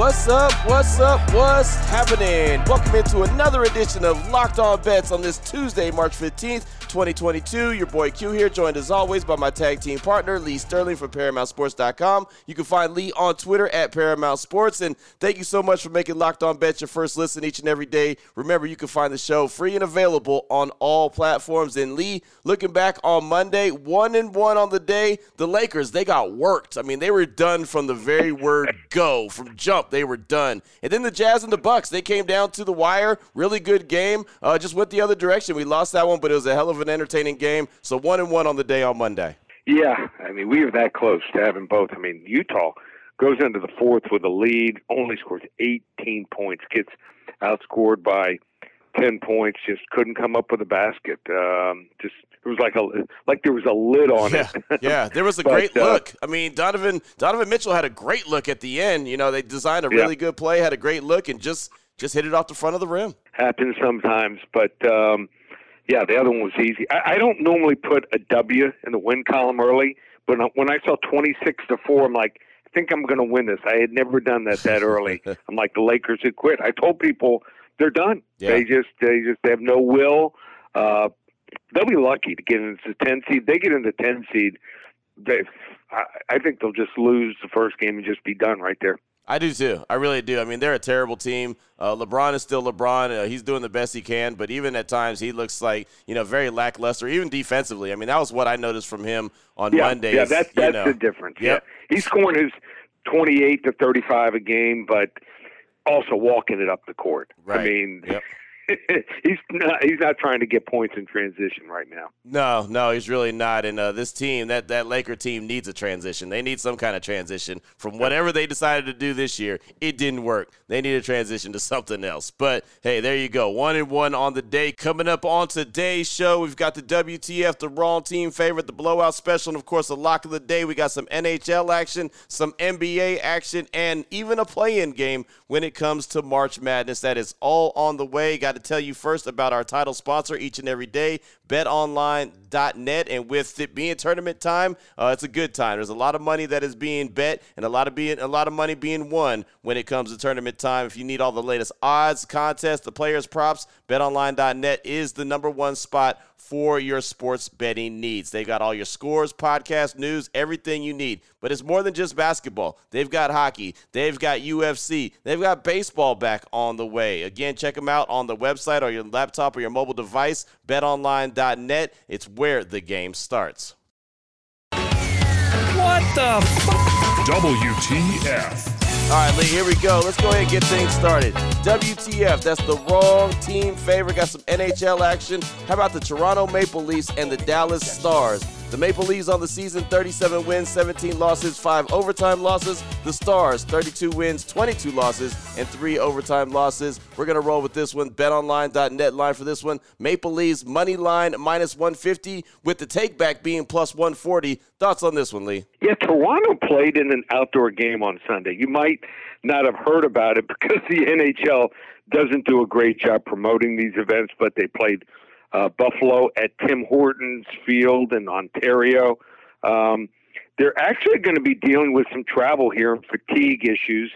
What's up? What's up? What's happening? Welcome into another edition of Locked On Bets on this Tuesday, March 15th. 2022. Your boy Q here, joined as always by my tag team partner, Lee Sterling from ParamountSports.com. You can find Lee on Twitter at Paramount Sports. And thank you so much for making Locked On Bets your first listen each and every day. Remember, you can find the show free and available on all platforms. And Lee, looking back on Monday, one and one on the day, the Lakers, they got worked. I mean, they were done from the very word go. From jump, they were done. And then the Jazz and the Bucks, they came down to the wire. Really good game. Uh, just went the other direction. We lost that one, but it was a hell of an entertaining game. So one and one on the day on Monday. Yeah, I mean we were that close to having both. I mean Utah goes into the fourth with a lead, only scores 18 points, gets outscored by 10 points, just couldn't come up with a basket. Um, just it was like a like there was a lid on yeah, it. yeah, there was a but, great uh, look. I mean, Donovan Donovan Mitchell had a great look at the end. You know, they designed a really yeah. good play, had a great look, and just just hit it off the front of the rim. Happens sometimes, but um, yeah, the other one was easy. I, I don't normally put a W in the win column early, but when I saw 26 to 4, I'm like, I think I'm going to win this. I had never done that that early. I'm like, the Lakers had quit. I told people they're done. Yeah. They just they just have no will. Uh, they'll be lucky to get into the 10 seed. They get into the 10 seed. They, I, I think they'll just lose the first game and just be done right there. I do too. I really do. I mean, they're a terrible team. Uh, LeBron is still LeBron. Uh, he's doing the best he can, but even at times he looks like you know very lackluster, even defensively. I mean, that was what I noticed from him on yeah, Mondays. Yeah, that's that's you know. the difference. Yep. Yeah, he's scoring his twenty-eight to thirty-five a game, but also walking it up the court. Right. I mean, yep. he's not he's not trying to get points in transition right now. No, no, he's really not. And uh, this team, that that Laker team, needs a transition. They need some kind of transition from whatever they decided to do this year. It didn't work. They need a transition to something else. But hey, there you go, one and one on the day. Coming up on today's show, we've got the WTF, the wrong team favorite, the blowout special, and of course the lock of the day. We got some NHL action, some NBA action, and even a play-in game when it comes to March Madness. That is all on the way. Got to tell you first about our title sponsor each and every day, betonline.net. And with it being tournament time, uh, it's a good time. There's a lot of money that is being bet and a lot of being a lot of money being won when it comes to tournament time. If you need all the latest odds, contests, the players props, betonline.net is the number one spot for your sports betting needs. They've got all your scores, podcast, news, everything you need. But it's more than just basketball. They've got hockey, they've got UFC, they've got baseball back on the way. Again, check them out on the website or your laptop or your mobile device, betonline.net. It's where the game starts. What the f- WTF? All right, Lee, here we go. Let's go ahead and get things started. WTF, that's the wrong team favorite. Got some NHL action. How about the Toronto Maple Leafs and the Dallas Stars? The Maple Leafs on the season 37 wins, 17 losses, 5 overtime losses. The Stars 32 wins, 22 losses, and 3 overtime losses. We're going to roll with this one. BetOnline.net line for this one. Maple Leafs money line minus 150 with the takeback being plus 140. Thoughts on this one, Lee? Yeah, Toronto played in an outdoor game on Sunday. You might not have heard about it because the NHL doesn't do a great job promoting these events, but they played – uh, Buffalo at Tim Hortons Field in Ontario. Um, they're actually going to be dealing with some travel here and fatigue issues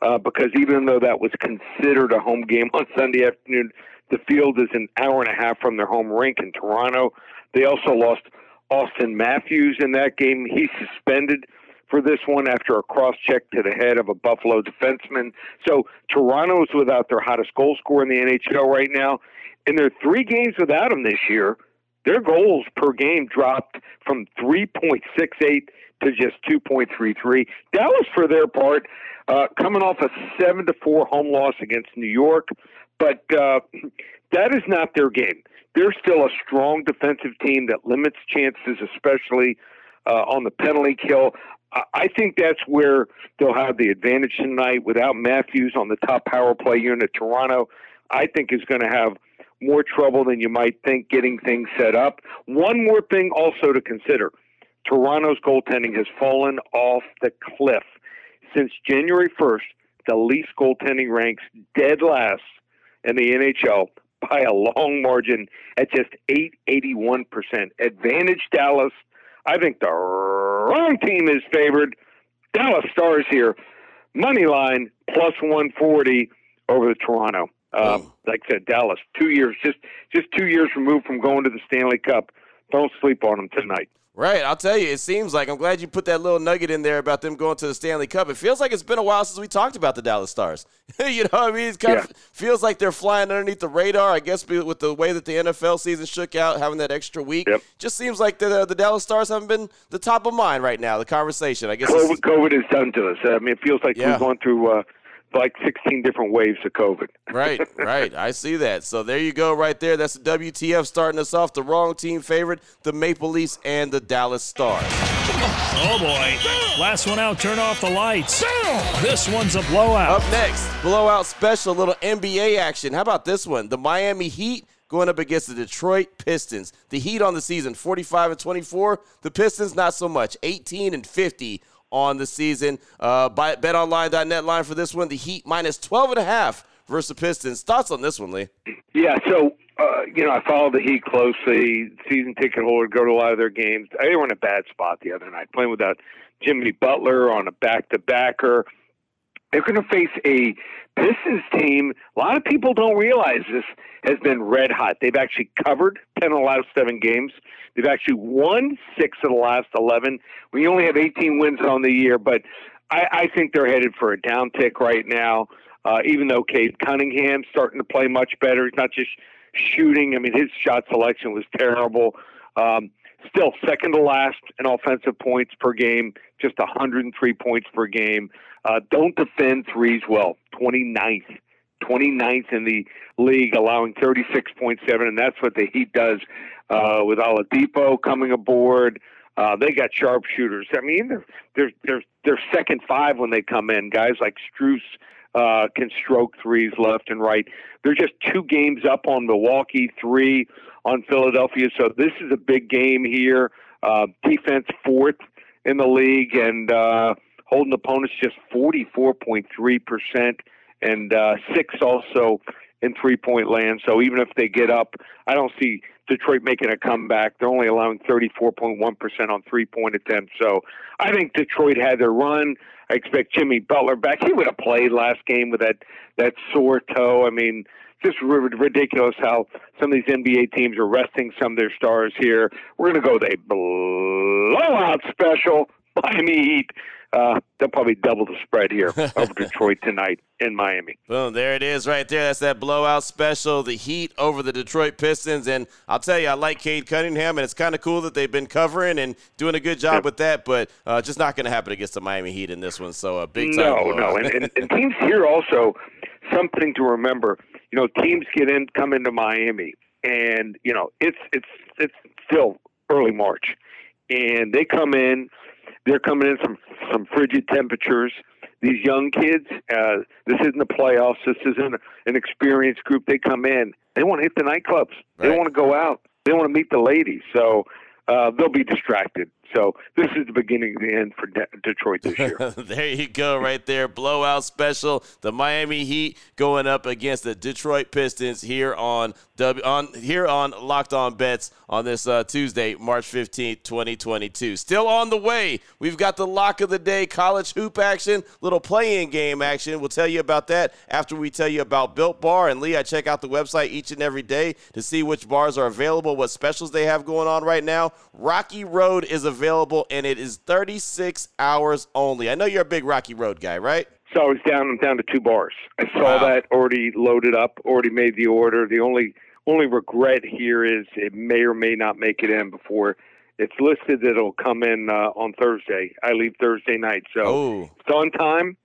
uh, because even though that was considered a home game on Sunday afternoon, the field is an hour and a half from their home rink in Toronto. They also lost Auston Matthews in that game. He's suspended for this one after a cross check to the head of a Buffalo defenseman. So Toronto is without their hottest goal scorer in the NHL right now, in their three games without him this year, their goals per game dropped from 3.68 to just 2.33. Dallas, for their part, uh, coming off a seven to four home loss against New York, but uh, that is not their game. They're still a strong defensive team that limits chances, especially uh, on the penalty kill. I think that's where they'll have the advantage tonight. Without Matthews on the top power play unit, Toronto, I think is going to have more trouble than you might think getting things set up. One more thing also to consider Toronto's goaltending has fallen off the cliff. Since January 1st, the Leafs goaltending ranks dead last in the NHL by a long margin at just 881%. Advantage Dallas. I think the wrong team is favored. Dallas Stars here. Money line plus 140 over the Toronto. Um, like I said, Dallas, two years, just just two years removed from going to the Stanley Cup. Don't sleep on them tonight. Right, I'll tell you. It seems like I'm glad you put that little nugget in there about them going to the Stanley Cup. It feels like it's been a while since we talked about the Dallas Stars. you know, what I mean, it kind yeah. of feels like they're flying underneath the radar. I guess with the way that the NFL season shook out, having that extra week, yep. just seems like the the Dallas Stars haven't been the top of mind right now. The conversation, I guess. COVID, COVID has done to us. I mean, it feels like yeah. we've gone through. Uh, like 16 different waves of COVID. right, right. I see that. So there you go, right there. That's the WTF starting us off. The wrong team favorite, the Maple Leafs and the Dallas Stars. Oh boy. Last one out, turn off the lights. This one's a blowout. Up next, blowout special, little NBA action. How about this one? The Miami Heat going up against the Detroit Pistons. The Heat on the season, 45 and 24. The Pistons, not so much, 18 and 50 on the season. Uh, BetOnline.net line for this one: the Heat minus 12 and a half versus the Pistons. Thoughts on this one, Lee? Yeah, so uh, you know I follow the Heat closely. Season ticket holder, go to a lot of their games. They were in a bad spot the other night, playing without Jimmy Butler on a back-to-backer. They're going to face a Pistons team. A lot of people don't realize this has been red hot. They've actually covered ten of the last seven games. They've actually won six of the last eleven. We only have 18 wins on the year, but I, I think they're headed for a downtick right now. Uh, even though Cade Cunningham's starting to play much better, he's not just shooting. I mean, his shot selection was terrible. Um, still second to last in offensive points per game, just 103 points per game. Uh, don't defend threes well, 29th. 29th in the league, allowing 36.7, and that's what the Heat does uh, with Oladipo coming aboard. Uh, they got sharpshooters. I mean, they're, they're, they're, they're second five when they come in. Guys like Strus uh, can stroke threes left and right. They're just two games up on Milwaukee, three on Philadelphia. So this is a big game here. Uh, defense fourth in the league and uh, holding opponents just 44.3% and uh, six also in three point land. So even if they get up, I don't see Detroit making a comeback. They're only allowing 34.1% on three point attempts. So I think Detroit had their run. I expect Jimmy Butler back. He would have played last game with that, that sore toe. I mean, just ridiculous how some of these NBA teams are resting some of their stars here. We're going to go with a blowout special. Miami Heat uh, they'll probably double the spread here over Detroit tonight in Miami. Boom, there it is right there. That's that blowout special, the Heat over the Detroit Pistons. And I'll tell you, I like Cade Cunningham, and it's kind of cool that they've been covering and doing a good job yeah. with that, but uh, just not going to happen against the Miami Heat in this one. So a big time. No, no. and, and, and teams here also, something to remember. You know, teams get in, come into Miami, and, you know, it's, it's, it's still early March. And they come in – they're coming in from some frigid temperatures. These young kids, uh, this isn't the playoffs. This isn't an experienced group. They come in. They want to hit the nightclubs. Right. They want to go out. They want to meet the ladies. So uh, they'll be distracted. So this is the beginning of the end for De- Detroit this year. there you go, right there. Blowout special. The Miami Heat going up against the Detroit Pistons here on W on here on Locked On Bets on this uh, Tuesday, March 15th, 2022. Still on the way. We've got the lock of the day, college hoop action, little play-in game action. We'll tell you about that after we tell you about Built Bar. And Lee, I check out the website each and every day to see which bars are available, what specials they have going on right now. Rocky Road is available available, and it is 36 hours only. I know you're a big Rocky Road guy, right? So I was down. I'm down to two bars. I saw wow. that already loaded up, already made the order. The only only regret here is it may or may not make it in before it's listed that it'll come in uh, on Thursday. I leave Thursday night, so oh. it's on time.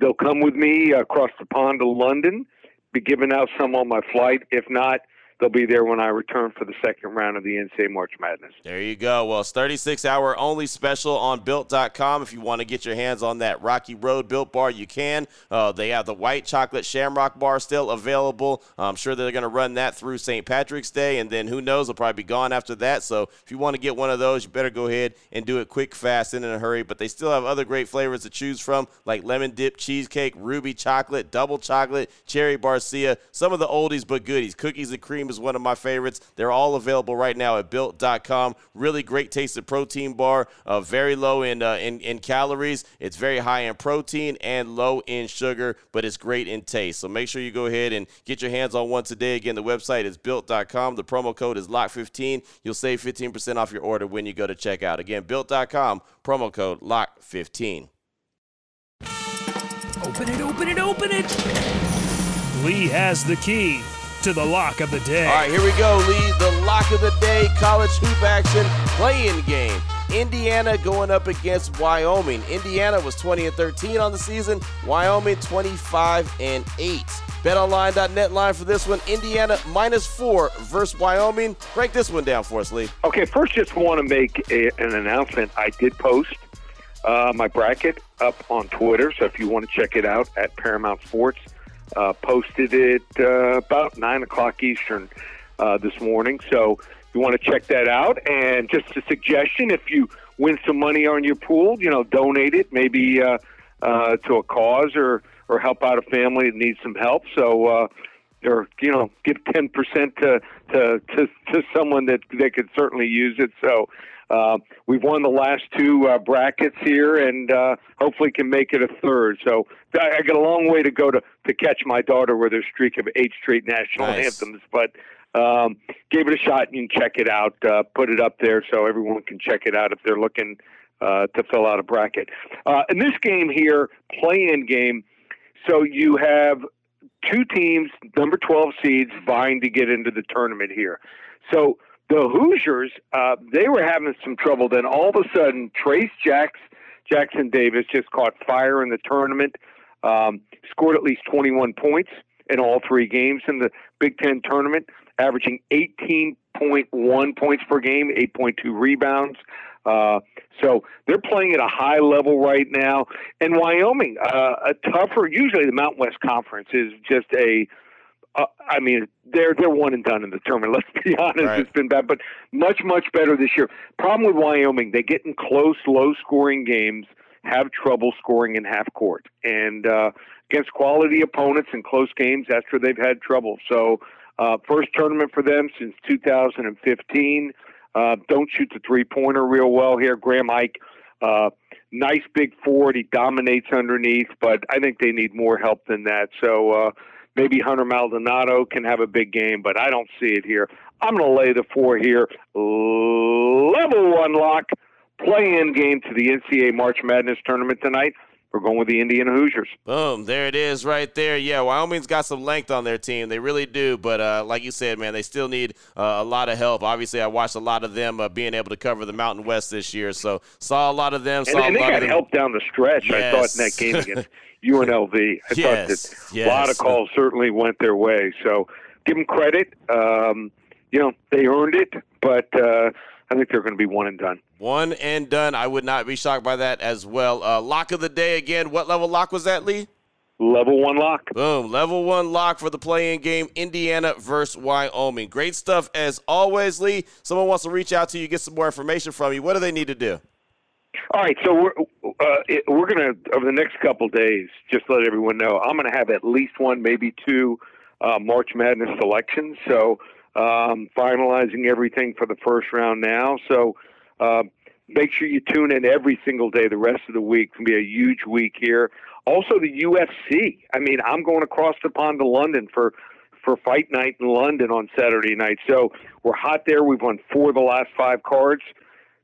They'll come with me across the pond to London. Be giving out some on my flight. If not, they'll be there when I return for the second round of the NCAA March Madness. There you go. Well, it's 36 hour only special on built.com. If you want to get your hands on that Rocky Road Built Bar, you can. Uh, they have the white chocolate shamrock bar still available. I'm sure they're going to run that through St. Patrick's Day, and then who knows, they'll probably be gone after that. So if you want to get one of those, you better go ahead and do it quick, fast, and in a hurry. But they still have other great flavors to choose from, like lemon dip cheesecake, ruby chocolate, double chocolate, cherry barcia, some of the oldies but goodies. Cookies and cream is one of my favorites. They're all available right now at built.com. Really great tasted protein bar, uh, very low in, uh, in, in calories. It's very high in protein and low in sugar, but it's great in taste. So make sure you go ahead and get your hands on one today. Again, the website is built.com. The promo code is LOCK15. You'll save 15% off your order when you go to checkout. Again, built.com, promo code LOCK15. Open it, open it, open it. Lee has the key to the lock of the day. All right, here we go, Lee. The lock of the day, college hoop action, play-in game. Indiana going up against Wyoming. Indiana was 20 and 13 on the season. Wyoming 25 and 8. BetOnline.net line for this one. Indiana minus four versus Wyoming. Break this one down for us, Lee. Okay, first, just want to make a, an announcement. I did post uh, my bracket up on Twitter, so if you want to check it out at Paramount Sports, uh, posted it uh, about nine o'clock Eastern uh, this morning. So you want to check that out. And just a suggestion: if you win some money on your pool, you know, donate it maybe uh, uh, to a cause or or help out a family that needs some help. So. Uh, or you know, give ten percent to, to to to someone that they could certainly use it. So uh, we've won the last two uh, brackets here, and uh, hopefully can make it a third. So I, I got a long way to go to to catch my daughter with her streak of eight straight national Nice. anthems, but. Um, gave it a shot. You can check it out. Uh, put it up there so everyone can check it out if they're looking uh, to fill out a bracket. Uh, in this game here, play-in game, so you have two teams, number 12 seeds, vying to get into the tournament here. So the Hoosiers, uh, they were having some trouble. Then all of a sudden, Trayce Jacks, Jackson Davis just caught fire in the tournament, um, scored at least 21 points in all three games in the Big Ten tournament, averaging 18.1 points per game, 8.2 rebounds. Uh, so they're playing at a high level right now. And Wyoming, uh, a tougher. Usually, the Mountain West Conference is just a. Uh, I mean, they're they're one and done in the tournament. Let's be honest; Right. it's been bad, but much much better this year. Problem with Wyoming, they get in close, low scoring games, have trouble scoring in half court, and uh, against quality opponents in close games, that's where they've had trouble. So, uh, first tournament for them since 2015. Uh, don't shoot the three pointer real well here. Graham Ike, uh, nice big forward. He dominates underneath, but I think they need more help than that. So uh, maybe Hunter Maldonado can have a big game, but I don't see it here. I'm going to lay the four here. Level one lock, play in game to the NCAA March Madness tournament tonight. We're going with the Indiana Hoosiers. Boom, there it is right there. Yeah, Wyoming's got some length on their team. They really do. But uh, like you said, man, they still need uh, a lot of help. Obviously, I watched a lot of them uh, being able to cover the Mountain West this year. So saw a lot of them. Saw And, and they got help down the stretch. I thought in that game against UNLV. I Yes, thought that a lot of calls certainly went their way. So give them credit. Um, you know, they earned it, but uh, I think they're going to be one and done. One and done. I would not be shocked by that as well. Uh, lock of the day again. What level lock was that, Lee? Level one lock. Boom. Level one lock for the play-in game. Indiana versus Wyoming. Great stuff as always, Lee. Someone wants to reach out to you, get some more information from you. What do they need to do? All right, so we're uh, it, we're going to over the next couple days just let everyone know I'm going to have at least one, maybe two uh, March Madness selections. So um, finalizing everything for the first round now. So uh, make sure you tune in every single day. The rest of the week It's going to be a huge week here. Also, the UFC. I mean, I'm going across the pond to London for for fight night in London on Saturday night. So we're hot there. We've won four of the last five cards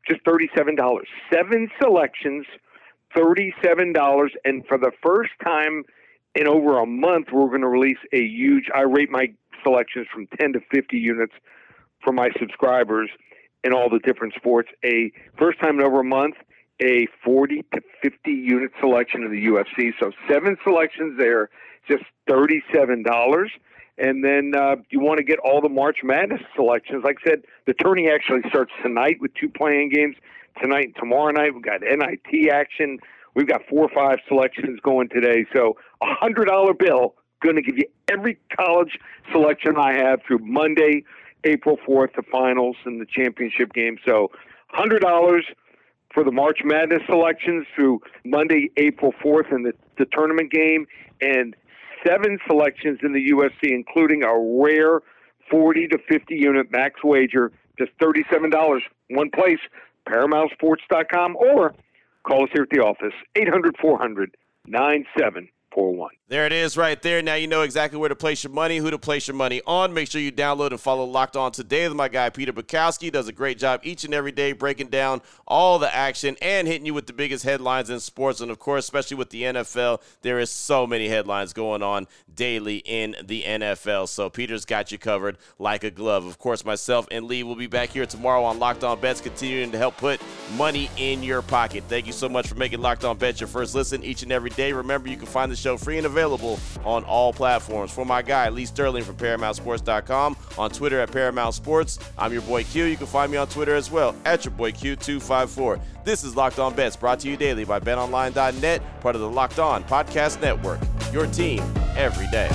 just thirty-seven dollars. Seven selections, thirty-seven dollars, and for the first time in over a month, we're going to release a huge. I rate my selections from ten to fifty units for my subscribers in all the different sports. A first time in over a month, a forty to fifty unit selection of the UFC. So seven selections there, just thirty-seven dollars. And then uh, you want to get all the March Madness selections. Like I said, the tourney actually starts tonight with two play-in games. Tonight and tomorrow night, we've got NIT action. We've got four or five selections going today. So a hundred dollar bill going to give you every college selection I have through Monday, April 4th, the finals and the championship game. So hundred dollars for the March Madness selections through Monday, April 4th, and the, the tournament game, and seven selections in the UFC, including a rare 40 to 50 unit max wager, just $37. One place, ParamountSports.com, or call us here at the office, 800 400 9741. There it is right there. Now you know exactly where to place your money, who to place your money on. Make sure you download and follow Locked On today with my guy Peter Bukowski. Does a great job each and every day breaking down all the action and hitting you with the biggest headlines in sports. And of course, especially with the NFL, there is so many headlines going on daily in the NFL. So Peter's got you covered like a glove. Of course, myself and Lee will be back here tomorrow on Locked On Bets, continuing to help put money in your pocket. Thank you so much for making Locked On Bets your first listen each and every day. Remember, you can find the show free and available available on all platforms. For my guy, Lee Sterling from ParamountSports.com, on Twitter at Paramount Sports. I'm your boy Q. You can find me on Twitter as well, at your boy Q254. This is Locked On Bets, brought to you daily by BetOnline.net, part of the Locked On Podcast Network. Your team every day.